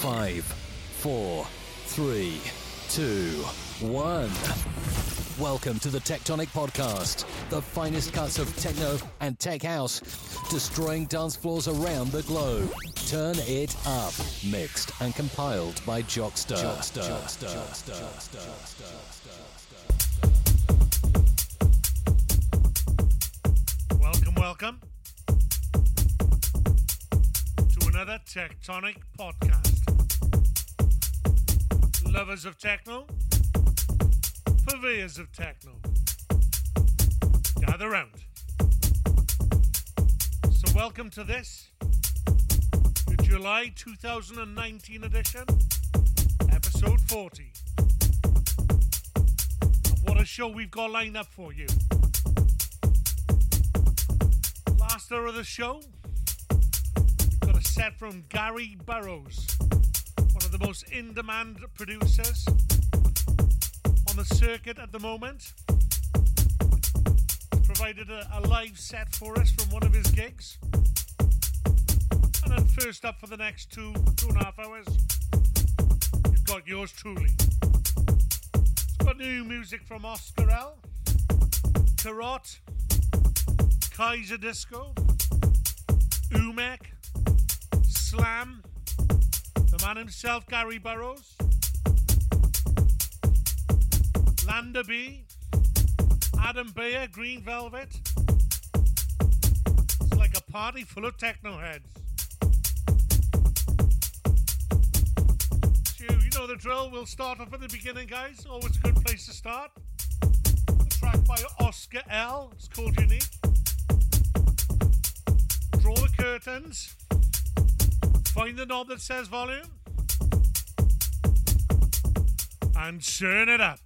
Five, four, three, two, one. Welcome to the TechTonic Podcast, the finest cuts of techno and tech house, destroying dance floors around the globe. Turn it up. Mixed and compiled by Jockster. Jockster. Jockster. Welcome, welcome to another TechTonic podcast. Lovers of techno, purveyors of techno, gather round. So, welcome to this, the July 2019 edition, episode 40. And what a show we've got lined up for you. Last hour of the show, we've got a set from Gary Burrows, of the most in demand producers on the circuit at the moment. Provided a, a live set for us from one of his gigs. And then, first up for the next two, two and a half hours, you've got yours truly. It's got new music from Oscar L. Karot, Kaiserdisco, Umek, Slam, man himself, Gary Burrows, Lander B, Adam Beyer, Green Velvet. It's like a party full of techno heads. So, you know the drill. We'll start off at the beginning, guys. Always a good place to start. A track by Oscar L. It's called Unique draw the curtains, find the knob that says volume, and turn it up.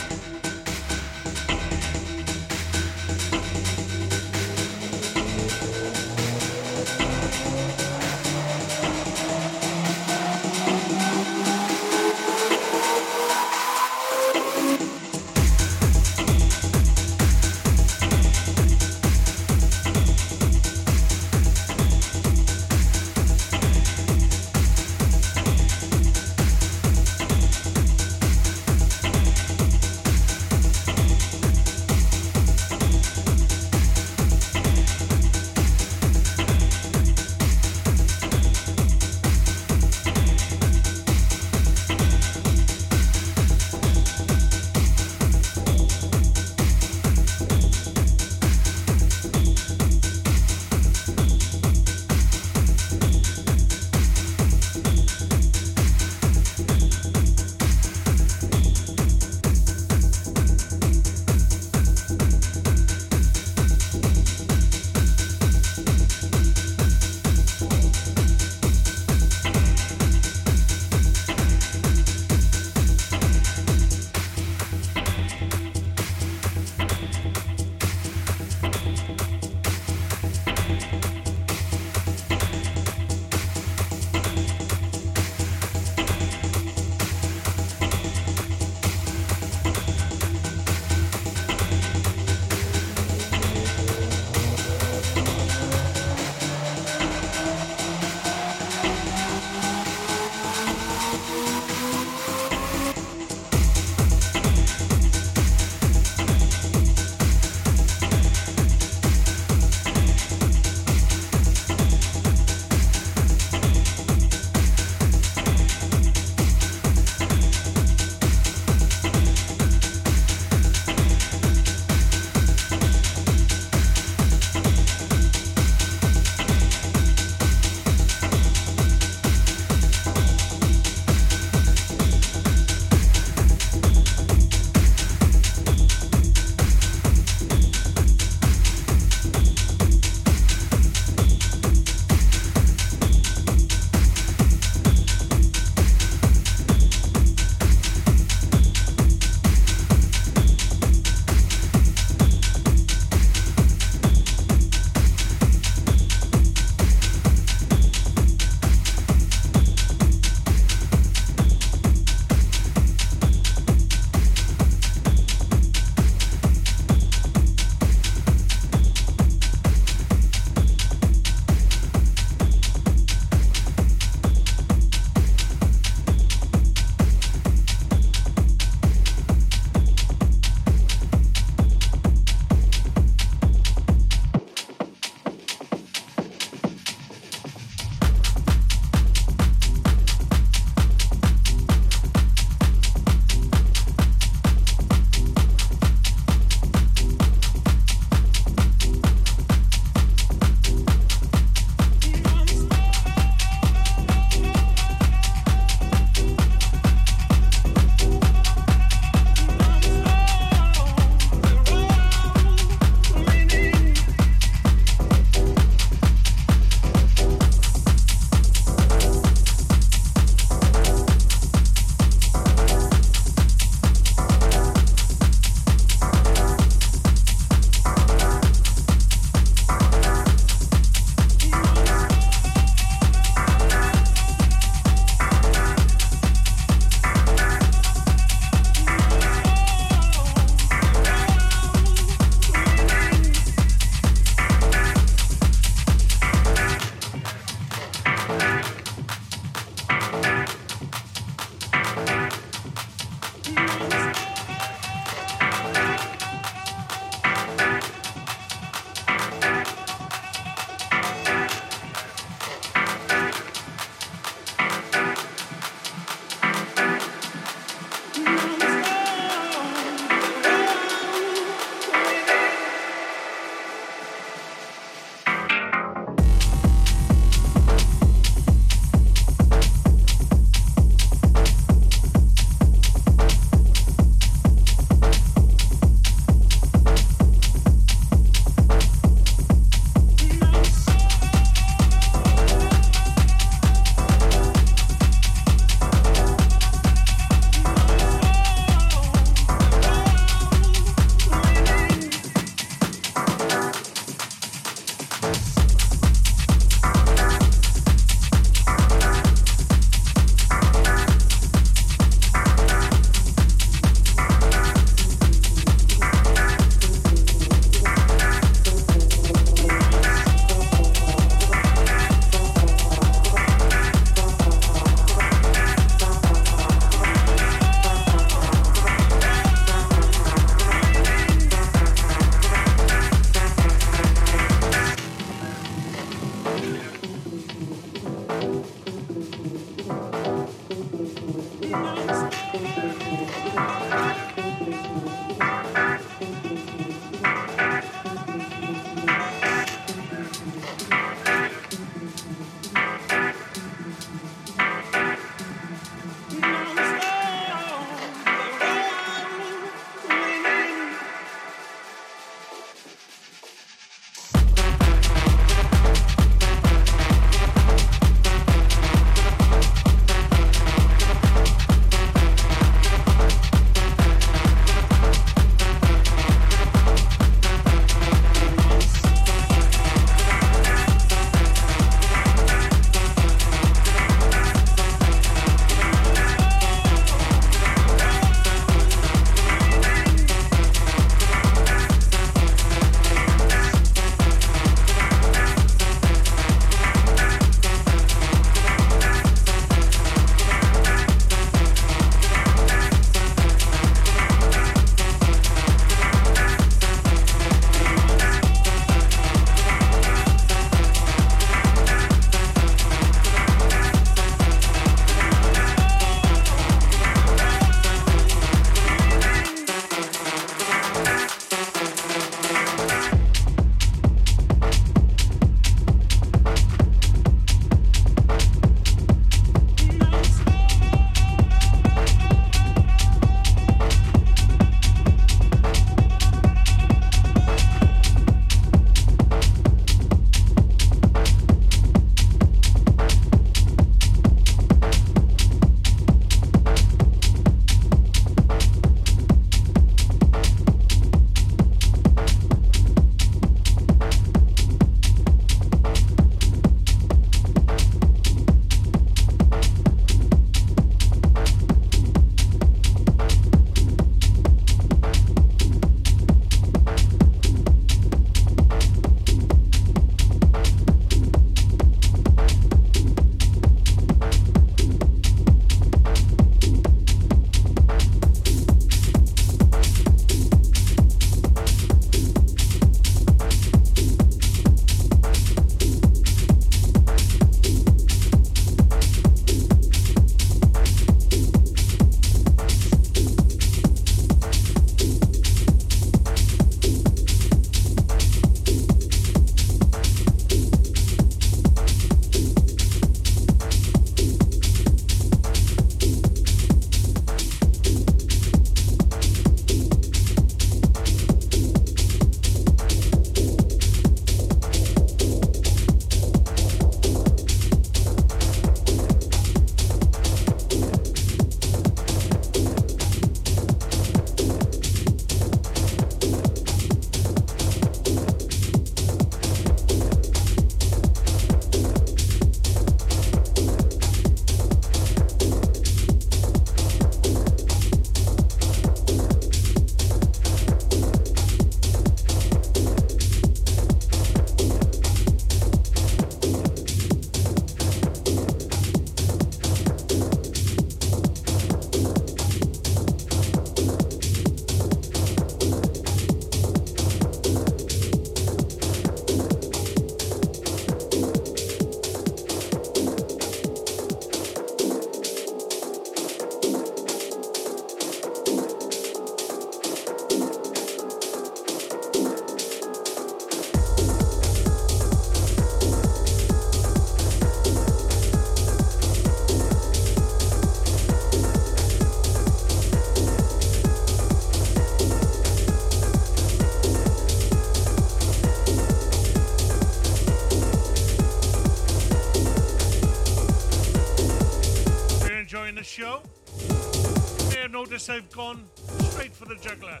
Juggler.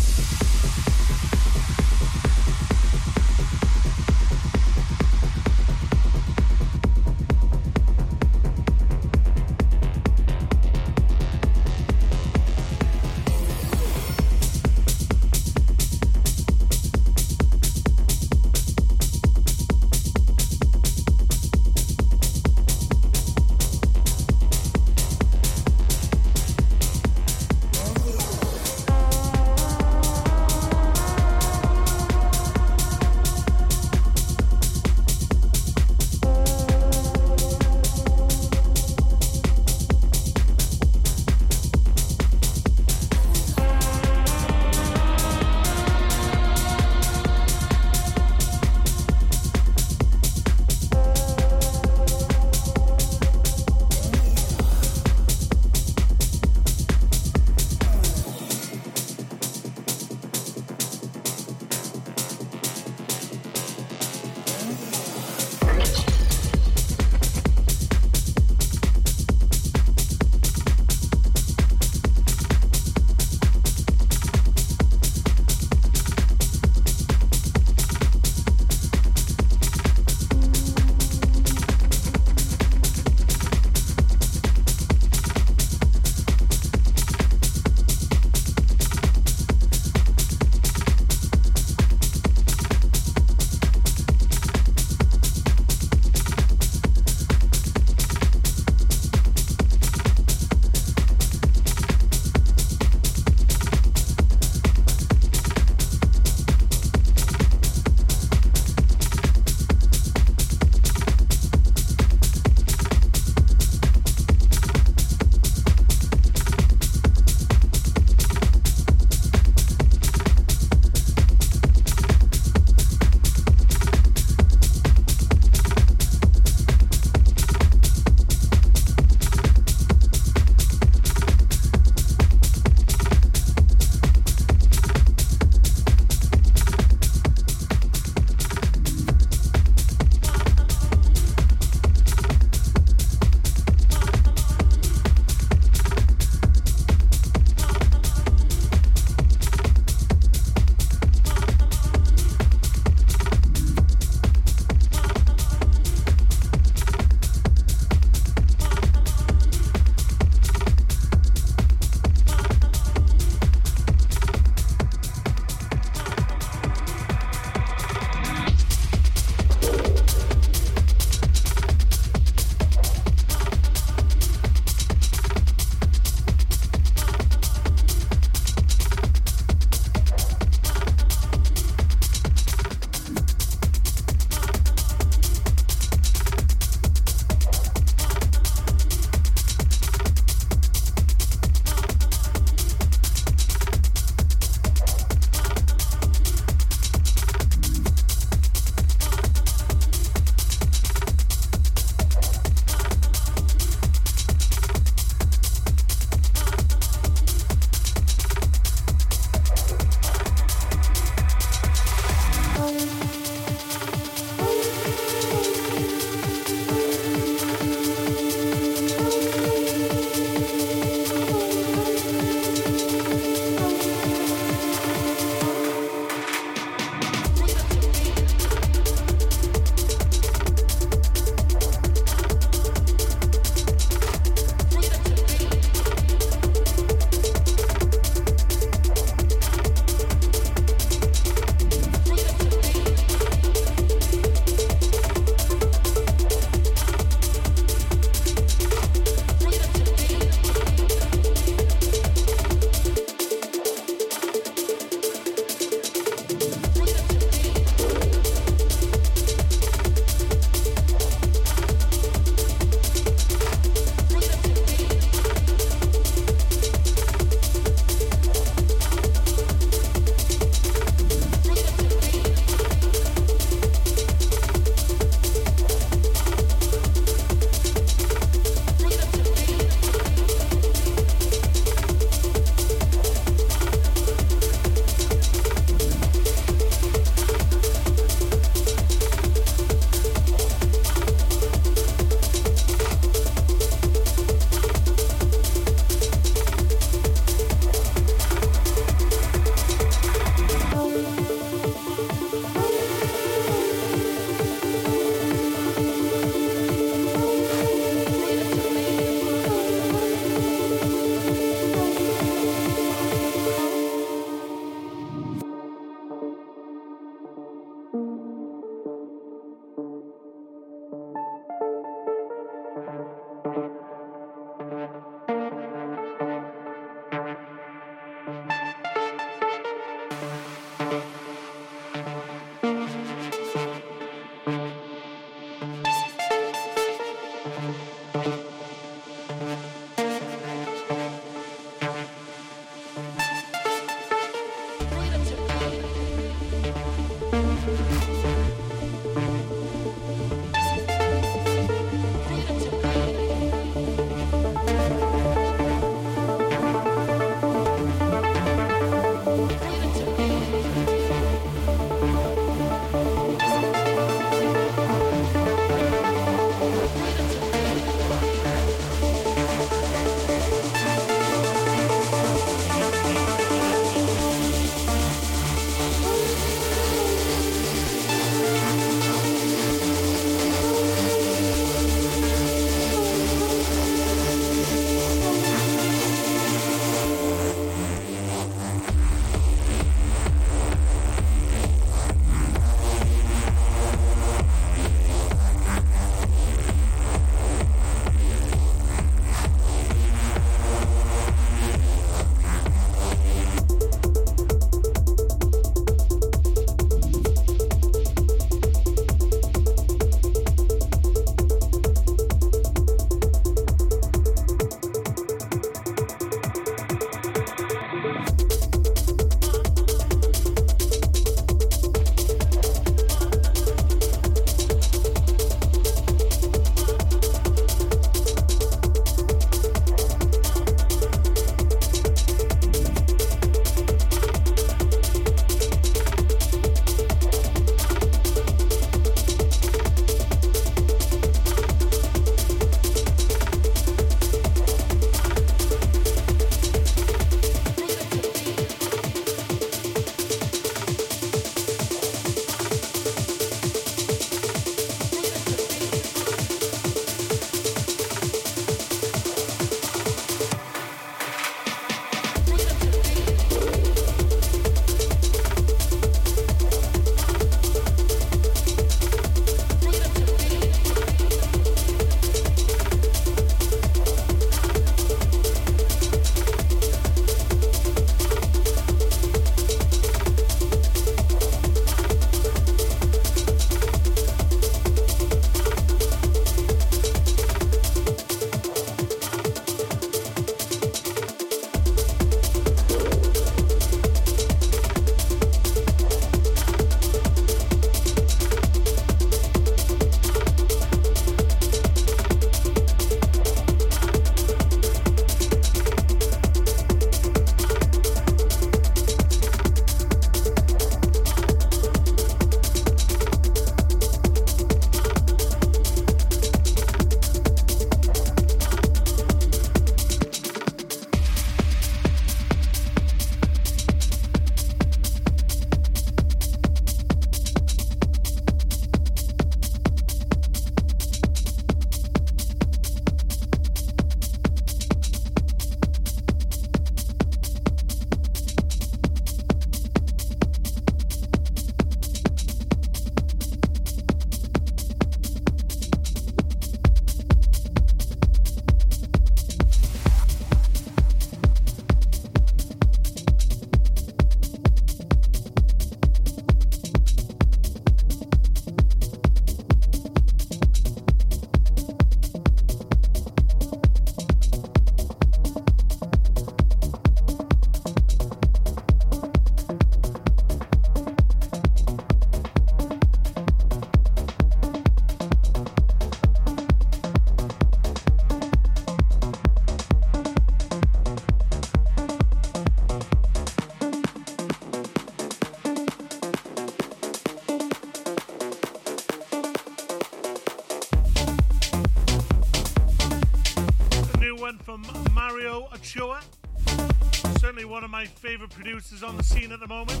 Producers on the scene at the moment.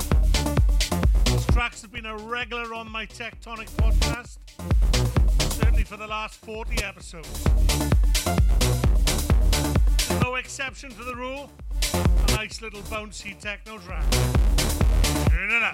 His tracks have been a regular on my TechTonic podcast, certainly for the last 40 episodes. No exception to the rule, a nice little bouncy techno track. Turn it up.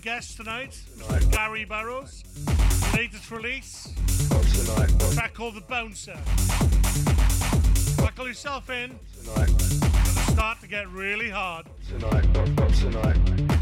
guest tonight. Mr. Gary Burrows. Latest release. A track called The Bouncer. Buckle yourself in. Tonight. It's gonna start to get really hard. Tonight. Tonight.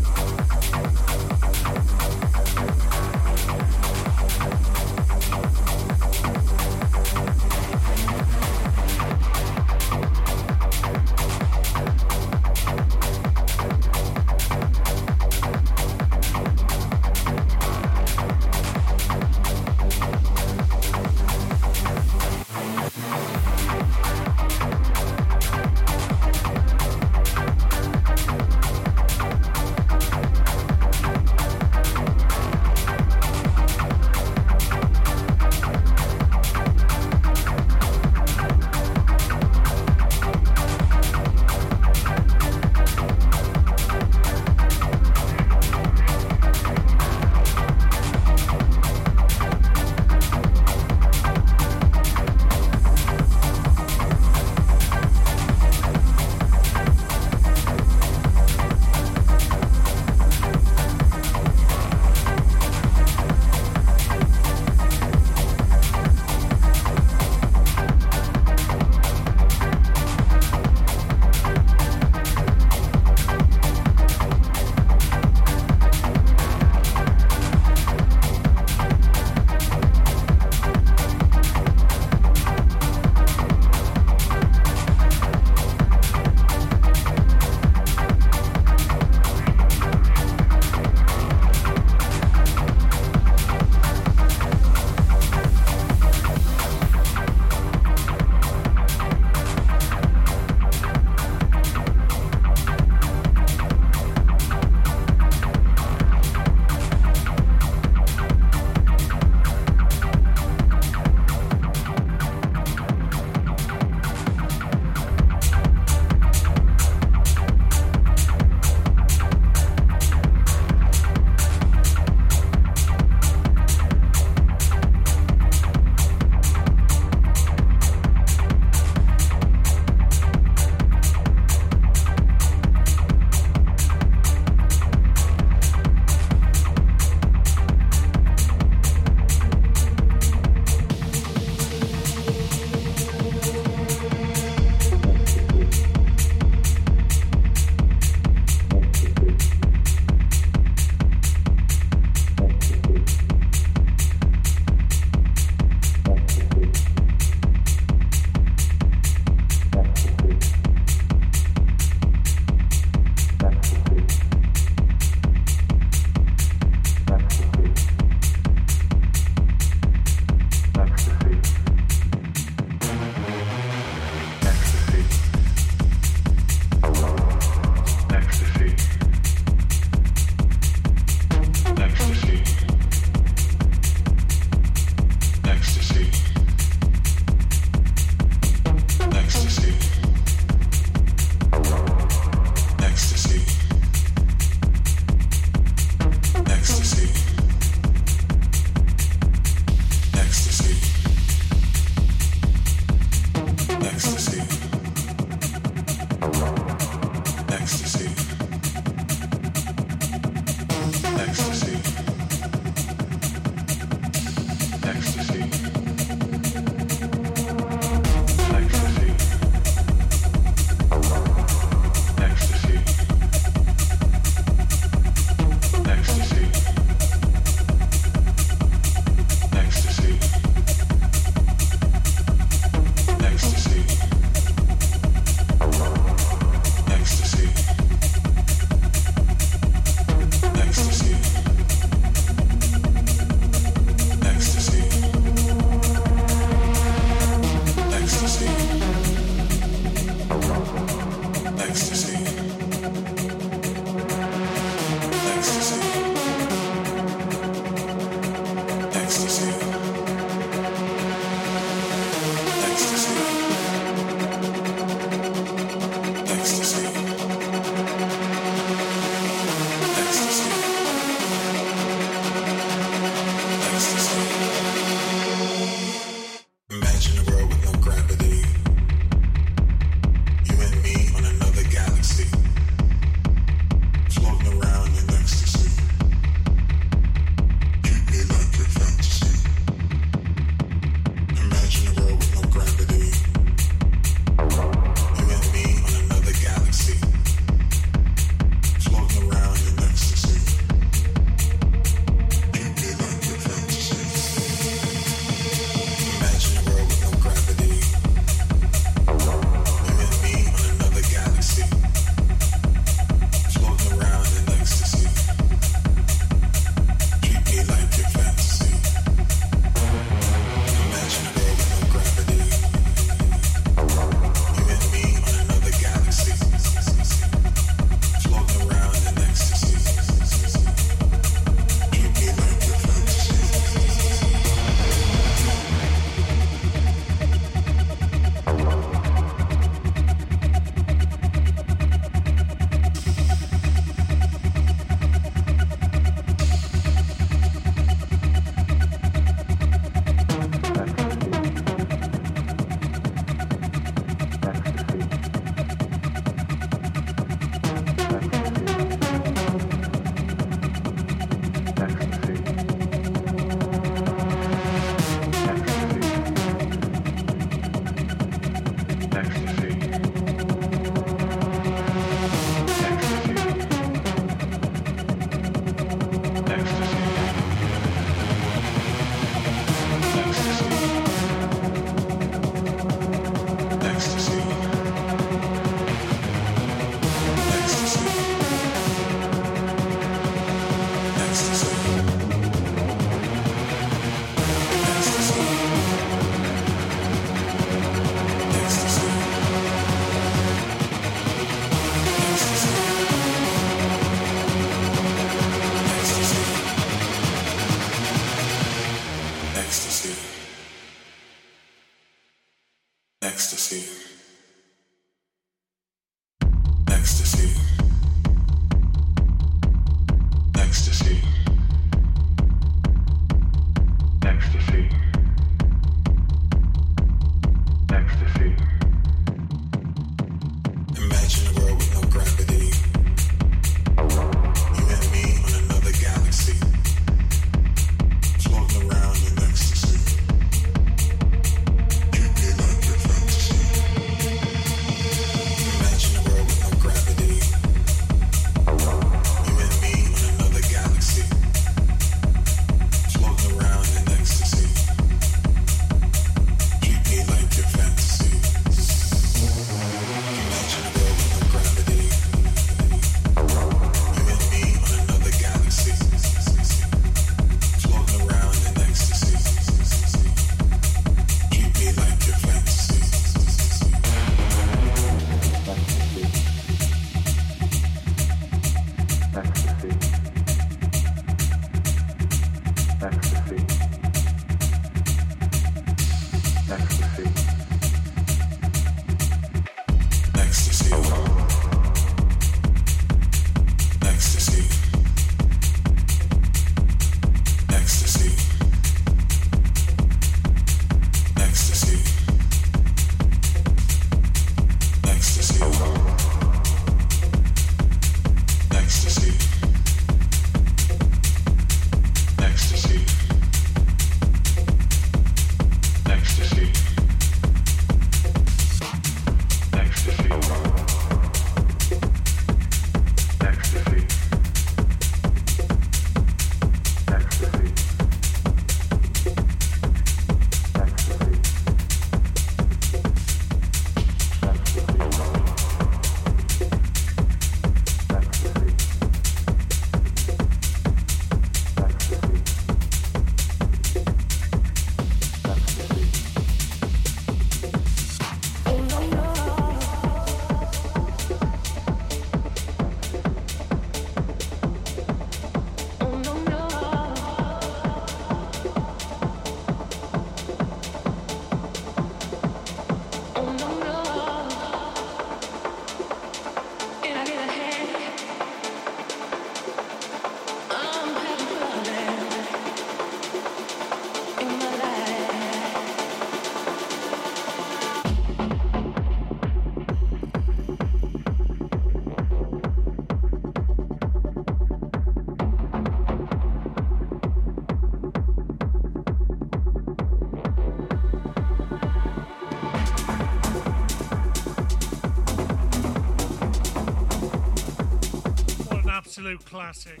Classic.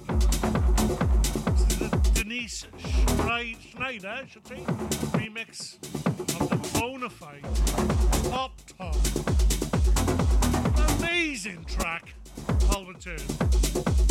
Denise Schneider, should be, remix of the Bonafide Pop Top. Amazing track, no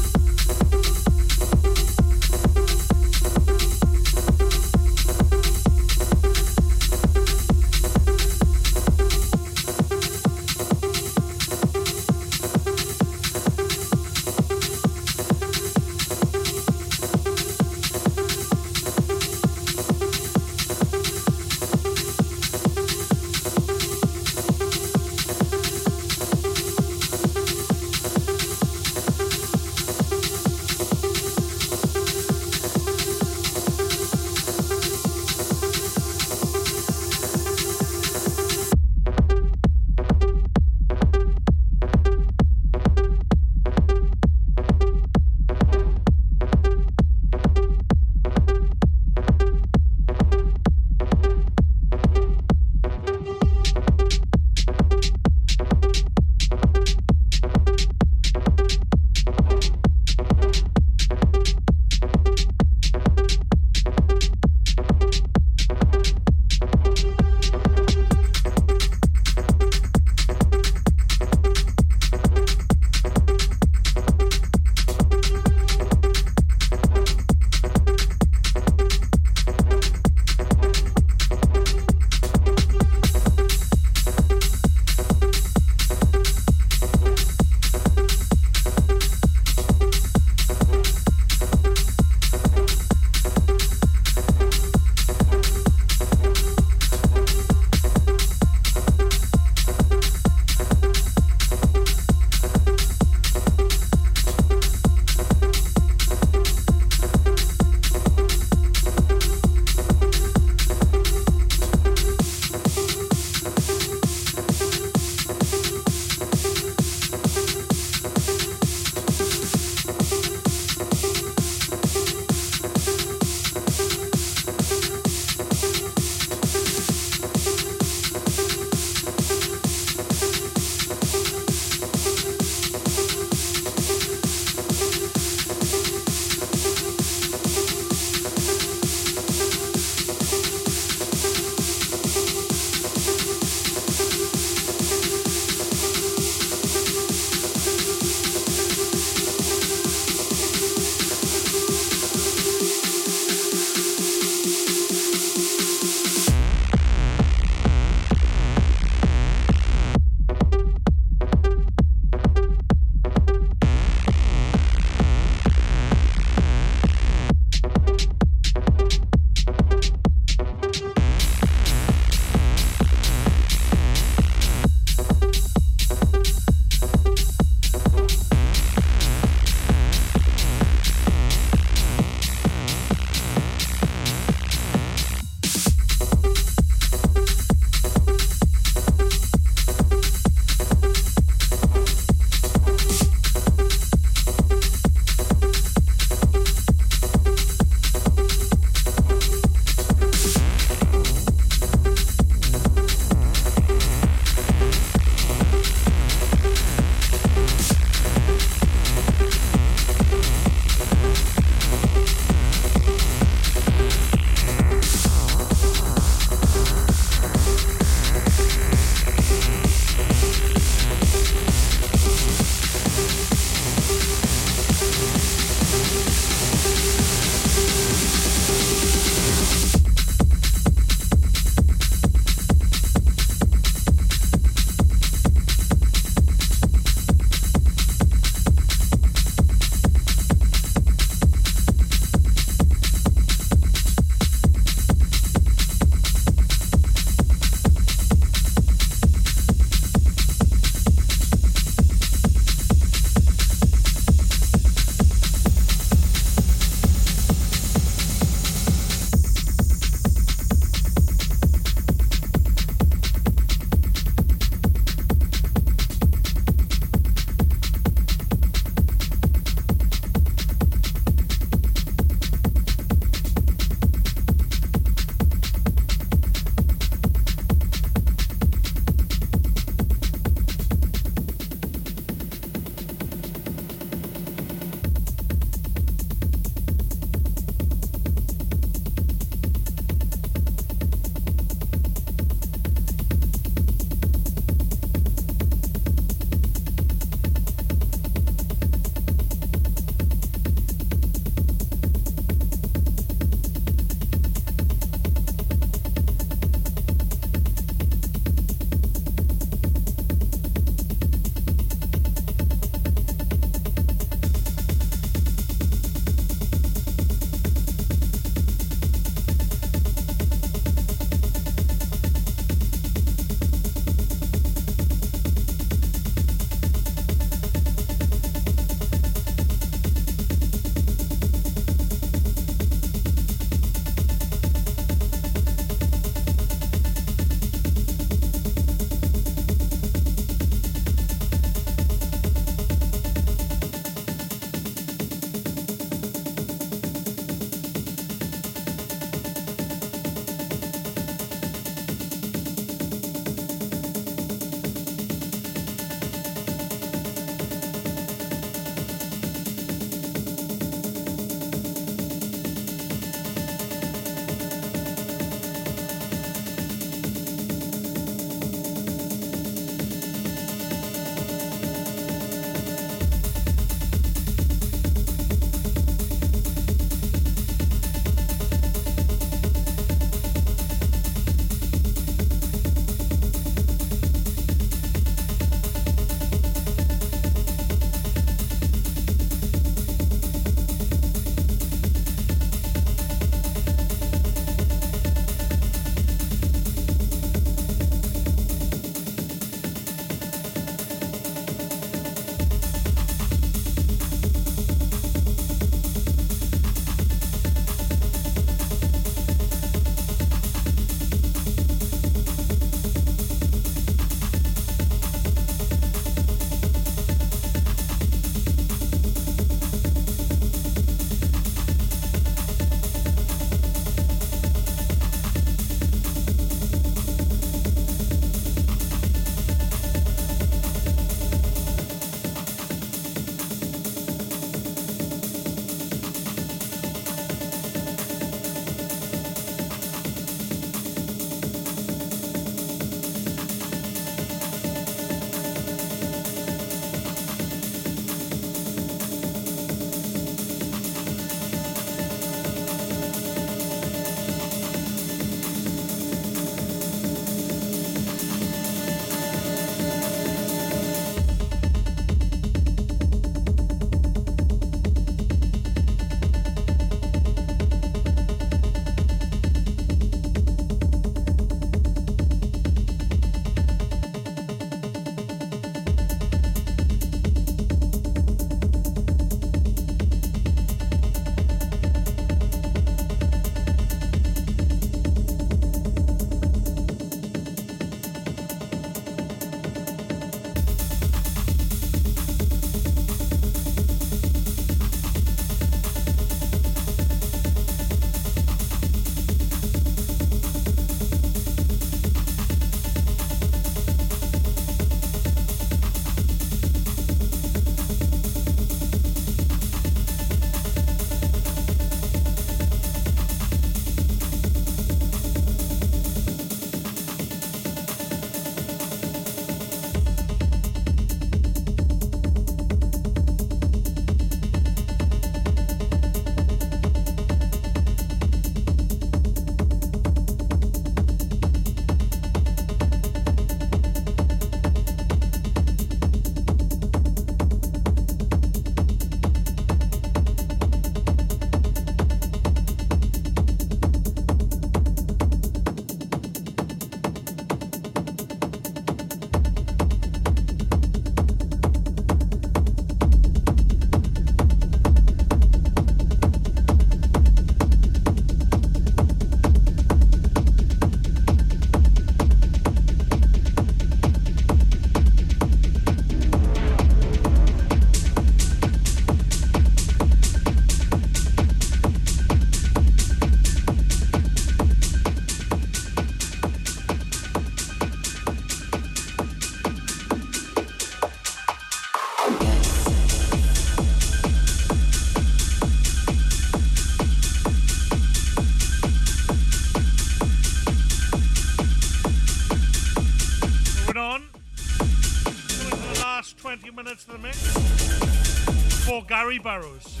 Gary Burrows.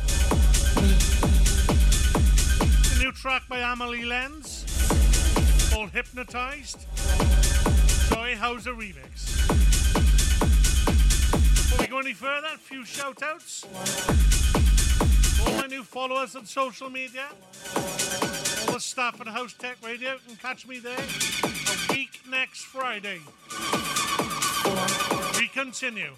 The new track by Amelie Lens called Hypnotized. Joyhauser remix. Before we go any further, a few shout outs. All my new followers on social media. All the staff at House Tech Radio can catch me there a week next Friday. We continue.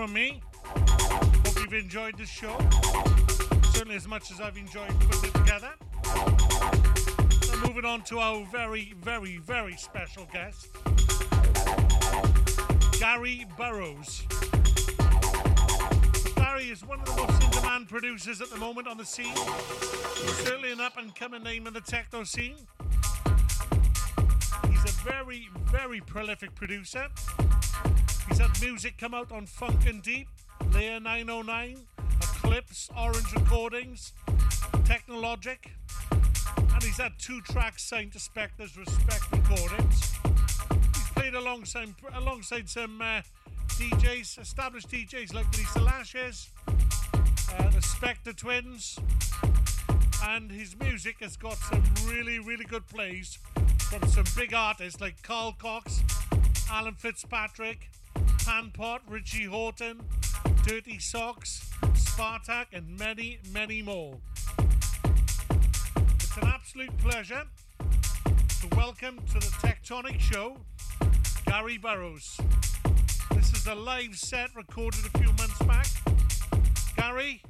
From me. Hope you've enjoyed the show. Certainly as much as I've enjoyed putting it together. So moving on to our very, very, very special guest, Gary Burrows. Gary is one of the most in-demand producers at the moment on the scene. Certainly an up-and-coming name in the techno scene. He's a very, very prolific producer. He's had music come out on Funk and Deep, Layer 909, Eclipse, Orange Recordings, Technologic, and he's had two tracks signed to Spektre's Respekt Recordings. He's played alongside alongside some uh, DJs, established DJs like Lisa Lashes, uh, the Spectre Twins, and his music has got some really, really good plays from some big artists like Carl Cox, Alan Fitzpatrick, Panpot, Richie Hawtin, Dirty Socks, Spartaque, and many, many more. It's an absolute pleasure to welcome to the TechTonic Show Gary Burrows. This is a live set recorded a few months back. Gary,